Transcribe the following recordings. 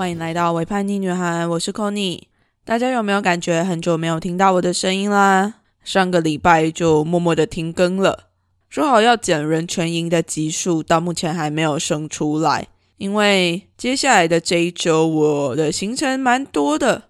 欢迎来到伪叛逆女孩，我是 Conny。大家有没有感觉很久没有听到我的声音啦？上个礼拜就默默的停更了，说好要剪人全营的集数，到目前还没有生出来。因为接下来的这一周我的行程蛮多的。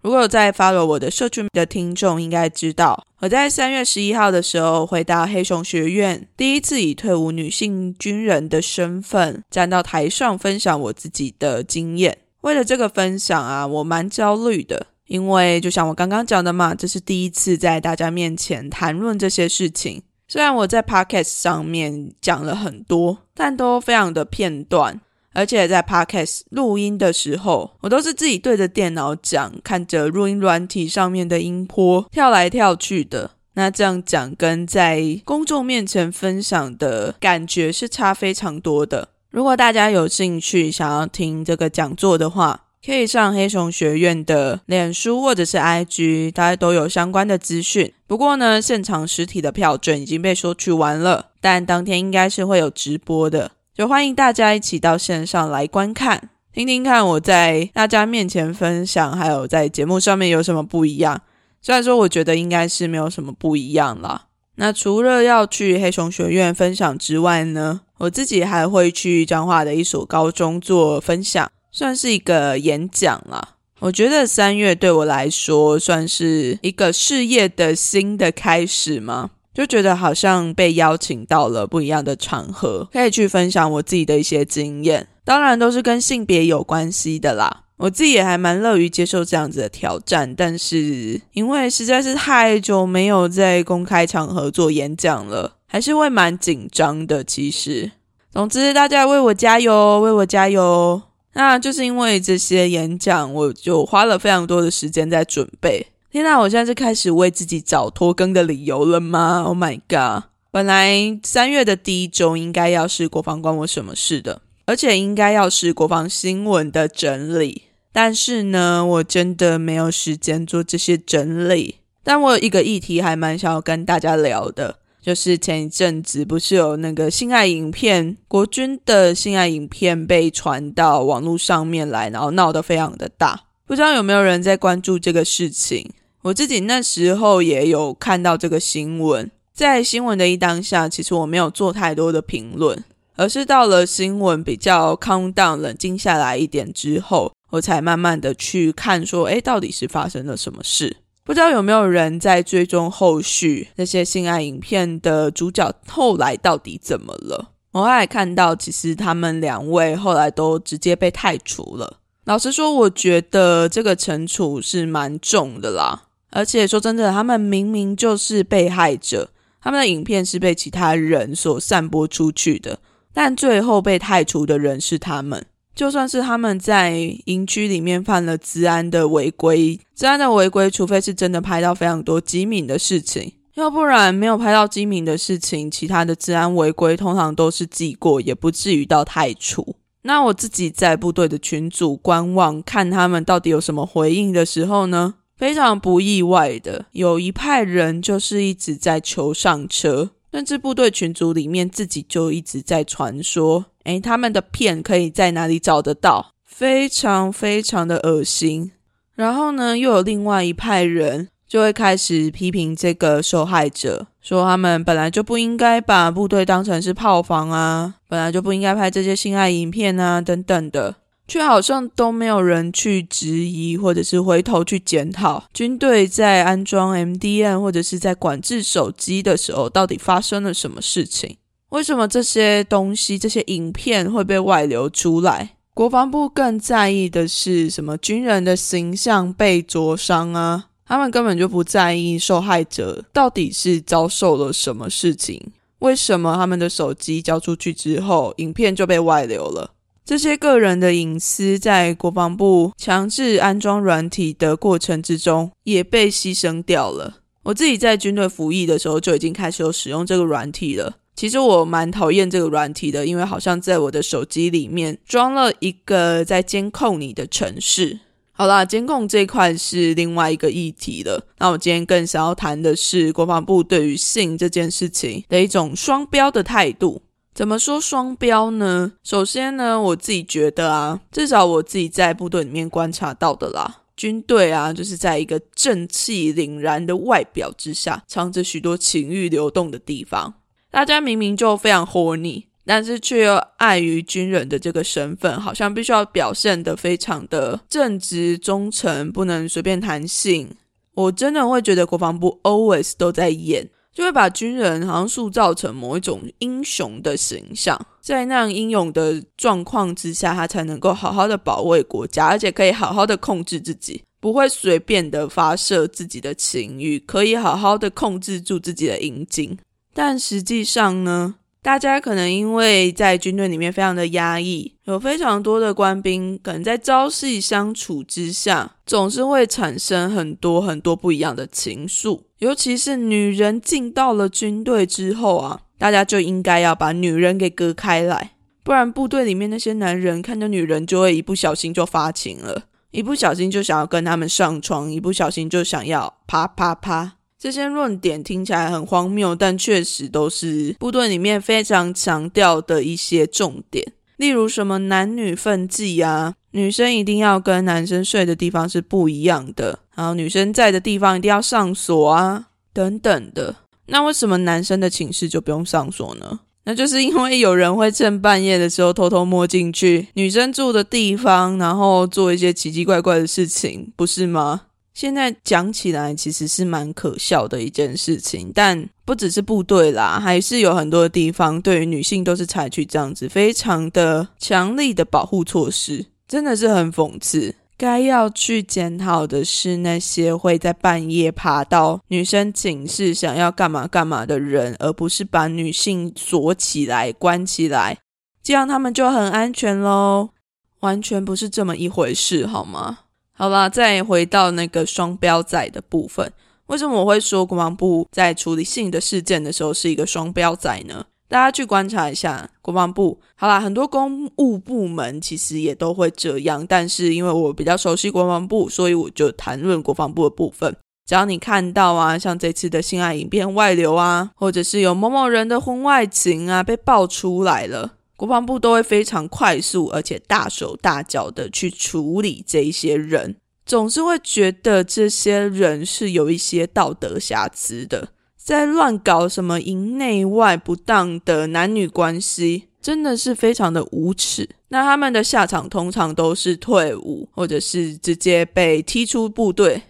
如果有在 follow 我的社群的听众，应该知道我在三月十一号的时候会到黑熊学院，第一次以退伍女性军人的身份站到台上分享我自己的经验。为了这个分享啊，我蛮焦虑的，因为就像我刚刚讲的嘛，这是第一次在大家面前谈论这些事情。虽然我在 podcast 上面讲了很多，但都非常的片段。而且在 podcast 录音的时候，我都是自己对着电脑讲，看着录音软体上面的音波跳来跳去的。那这样讲跟在公众面前分享的感觉是差非常多的。如果大家有兴趣想要听这个讲座的话，可以上黑熊学院的脸书或者是 IG，大家都有相关的资讯。不过呢，现场实体的票券已经被收取完了，但当天应该是会有直播的。就欢迎大家一起到线上来观看，听听看我在大家面前分享，还有在节目上面有什么不一样。虽然说我觉得应该是没有什么不一样啦。那除了要去黑熊学院分享之外呢，我自己还会去彰化的一所高中做分享，算是一个演讲啦。我觉得三月对我来说算是一个事业的新的开始嘛？就觉得好像被邀请到了不一样的场合，可以去分享我自己的一些经验，当然都是跟性别有关系的啦。我自己也还蛮乐于接受这样子的挑战，但是因为实在是太久没有在公开场合做演讲了，还是会蛮紧张的。其实，总之大家为我加油，为我加油。那就是因为这些演讲，我就花了非常多的时间在准备。天呐！我现在是开始为自己找拖更的理由了吗？Oh my god！本来三月的第一周应该要是国防关我什么事的，而且应该要是国防新闻的整理，但是呢，我真的没有时间做这些整理。但我有一个议题还蛮想要跟大家聊的，就是前一阵子不是有那个性爱影片，国军的性爱影片被传到网络上面来，然后闹得非常的大，不知道有没有人在关注这个事情？我自己那时候也有看到这个新闻，在新闻的一当下，其实我没有做太多的评论，而是到了新闻比较 calm down 冷静下来一点之后，我才慢慢的去看说，哎，到底是发生了什么事？不知道有没有人在追踪后续那些性爱影片的主角后来到底怎么了？我还看到，其实他们两位后来都直接被太除了。老实说，我觉得这个惩处是蛮重的啦。而且说真的，他们明明就是被害者，他们的影片是被其他人所散播出去的，但最后被太除的人是他们。就算是他们在营区里面犯了治安的违规，治安的违规，除非是真的拍到非常多机敏的事情，要不然没有拍到机敏的事情，其他的治安违规通常都是记过，也不至于到太除。那我自己在部队的群组观望，看他们到底有什么回应的时候呢？非常不意外的，有一派人就是一直在求上车，甚至部队群组里面自己就一直在传说，诶，他们的片可以在哪里找得到？非常非常的恶心。然后呢，又有另外一派人就会开始批评这个受害者，说他们本来就不应该把部队当成是炮房啊，本来就不应该拍这些性爱影片啊，等等的。却好像都没有人去质疑，或者是回头去检讨军队在安装 MDN 或者是在管制手机的时候，到底发生了什么事情？为什么这些东西、这些影片会被外流出来？国防部更在意的是什么？军人的形象被灼伤啊？他们根本就不在意受害者到底是遭受了什么事情？为什么他们的手机交出去之后，影片就被外流了？这些个人的隐私，在国防部强制安装软体的过程之中，也被牺牲掉了。我自己在军队服役的时候，就已经开始有使用这个软体了。其实我蛮讨厌这个软体的，因为好像在我的手机里面装了一个在监控你的城市。好啦，监控这块是另外一个议题了。那我今天更想要谈的是国防部对于性这件事情的一种双标的态度。怎么说双标呢？首先呢，我自己觉得啊，至少我自己在部队里面观察到的啦，军队啊，就是在一个正气凛然的外表之下，藏着许多情欲流动的地方。大家明明就非常火逆但是却又碍于军人的这个身份，好像必须要表现得非常的正直忠诚，不能随便谈性。我真的会觉得国防部 always 都在演。就会把军人好像塑造成某一种英雄的形象，在那样英勇的状况之下，他才能够好好的保卫国家，而且可以好好的控制自己，不会随便的发射自己的情欲，可以好好的控制住自己的阴茎。但实际上呢？大家可能因为在军队里面非常的压抑，有非常多的官兵可能在朝夕相处之下，总是会产生很多很多不一样的情愫。尤其是女人进到了军队之后啊，大家就应该要把女人给隔开来，不然部队里面那些男人看着女人就会一不小心就发情了，一不小心就想要跟他们上床，一不小心就想要啪啪啪。这些论点听起来很荒谬，但确实都是部队里面非常强调的一些重点。例如什么男女分际啊，女生一定要跟男生睡的地方是不一样的，然后女生在的地方一定要上锁啊，等等的。那为什么男生的寝室就不用上锁呢？那就是因为有人会趁半夜的时候偷偷摸进去女生住的地方，然后做一些奇奇怪怪的事情，不是吗？现在讲起来其实是蛮可笑的一件事情，但不只是部队啦，还是有很多地方对于女性都是采取这样子非常的强力的保护措施，真的是很讽刺。该要去检讨的是那些会在半夜爬到女生寝室想要干嘛干嘛的人，而不是把女性锁起来关起来，这样他们就很安全喽。完全不是这么一回事，好吗？好啦，再回到那个双标仔的部分，为什么我会说国防部在处理性的事件的时候是一个双标仔呢？大家去观察一下国防部。好啦，很多公务部门其实也都会这样，但是因为我比较熟悉国防部，所以我就谈论国防部的部分。只要你看到啊，像这次的性爱影片外流啊，或者是有某某人的婚外情啊被爆出来了。国防部都会非常快速，而且大手大脚的去处理这一些人，总是会觉得这些人是有一些道德瑕疵的，在乱搞什么营内外不当的男女关系，真的是非常的无耻。那他们的下场通常都是退伍，或者是直接被踢出部队。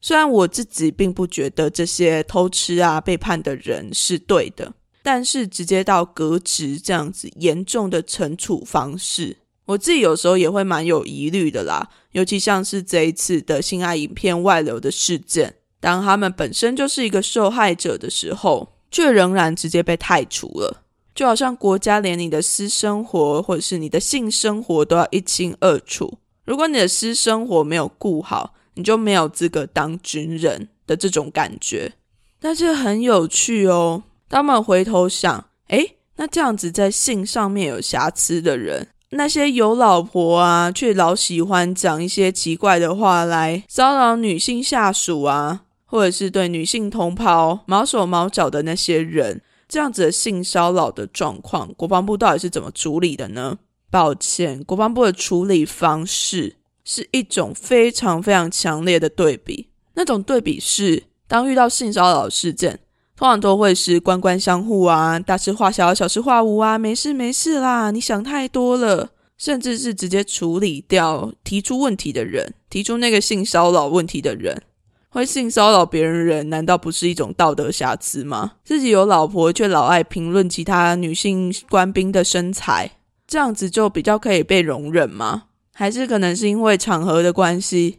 虽然我自己并不觉得这些偷吃啊背叛的人是对的。但是直接到革职这样子严重的惩处方式，我自己有时候也会蛮有疑虑的啦。尤其像是这一次的性爱影片外流的事件，当他们本身就是一个受害者的时候，却仍然直接被太除了，就好像国家连你的私生活或者是你的性生活都要一清二楚。如果你的私生活没有顾好，你就没有资格当军人的这种感觉。但是很有趣哦。他们回头想，诶，那这样子在性上面有瑕疵的人，那些有老婆啊，却老喜欢讲一些奇怪的话来骚扰女性下属啊，或者是对女性同袍毛手毛脚的那些人，这样子的性骚扰的状况，国防部到底是怎么处理的呢？抱歉，国防部的处理方式是一种非常非常强烈的对比，那种对比是当遇到性骚扰事件。通常都会是官官相护啊，大事化小，小事化无啊，没事没事啦，你想太多了，甚至是直接处理掉提出问题的人，提出那个性骚扰问题的人，会性骚扰别人人，难道不是一种道德瑕疵吗？自己有老婆却老爱评论其他女性官兵的身材，这样子就比较可以被容忍吗？还是可能是因为场合的关系？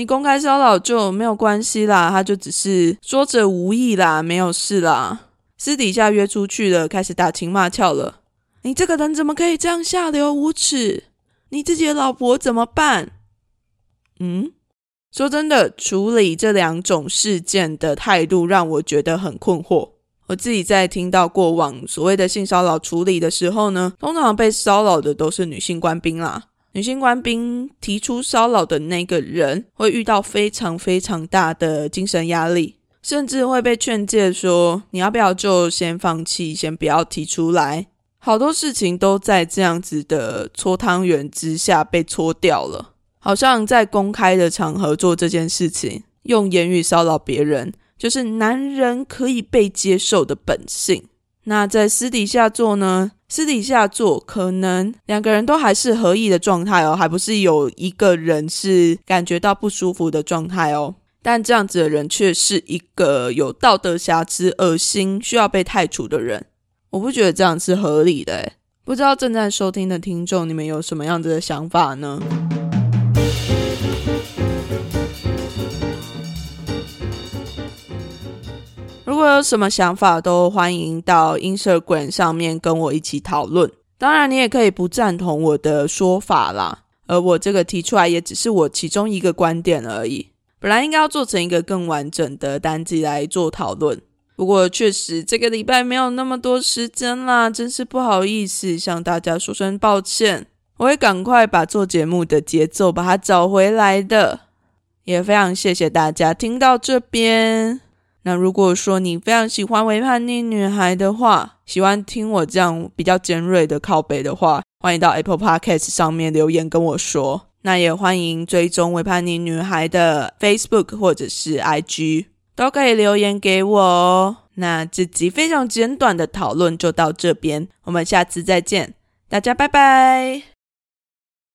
你公开骚扰就没有关系啦，他就只是说者无意啦，没有事啦。私底下约出去了，开始打情骂俏了。你这个人怎么可以这样下流无耻？你自己的老婆怎么办？嗯，说真的，处理这两种事件的态度让我觉得很困惑。我自己在听到过往所谓的性骚扰处理的时候呢，通常被骚扰的都是女性官兵啦。女性官兵提出骚扰的那个人会遇到非常非常大的精神压力，甚至会被劝诫说：“你要不要就先放弃，先不要提出来？”好多事情都在这样子的搓汤圆之下被搓掉了。好像在公开的场合做这件事情，用言语骚扰别人，就是男人可以被接受的本性。那在私底下做呢？私底下做，可能两个人都还是合意的状态哦，还不是有一个人是感觉到不舒服的状态哦。但这样子的人却是一个有道德瑕疵、恶心、需要被太除的人。我不觉得这样是合理的。不知道正在收听的听众，你们有什么样子的想法呢？有什么想法，都欢迎到 Instagram 上面跟我一起讨论。当然，你也可以不赞同我的说法啦。而我这个提出来，也只是我其中一个观点而已。本来应该要做成一个更完整的单集来做讨论，不过确实这个礼拜没有那么多时间啦，真是不好意思，向大家说声抱歉。我会赶快把做节目的节奏把它找回来的。也非常谢谢大家听到这边。那如果说你非常喜欢《微叛逆女孩》的话，喜欢听我这样比较尖锐的靠北的话，欢迎到 Apple Podcast 上面留言跟我说。那也欢迎追踪《微叛逆女孩》的 Facebook 或者是 IG，都可以留言给我哦。那这集非常简短的讨论就到这边，我们下次再见，大家拜拜。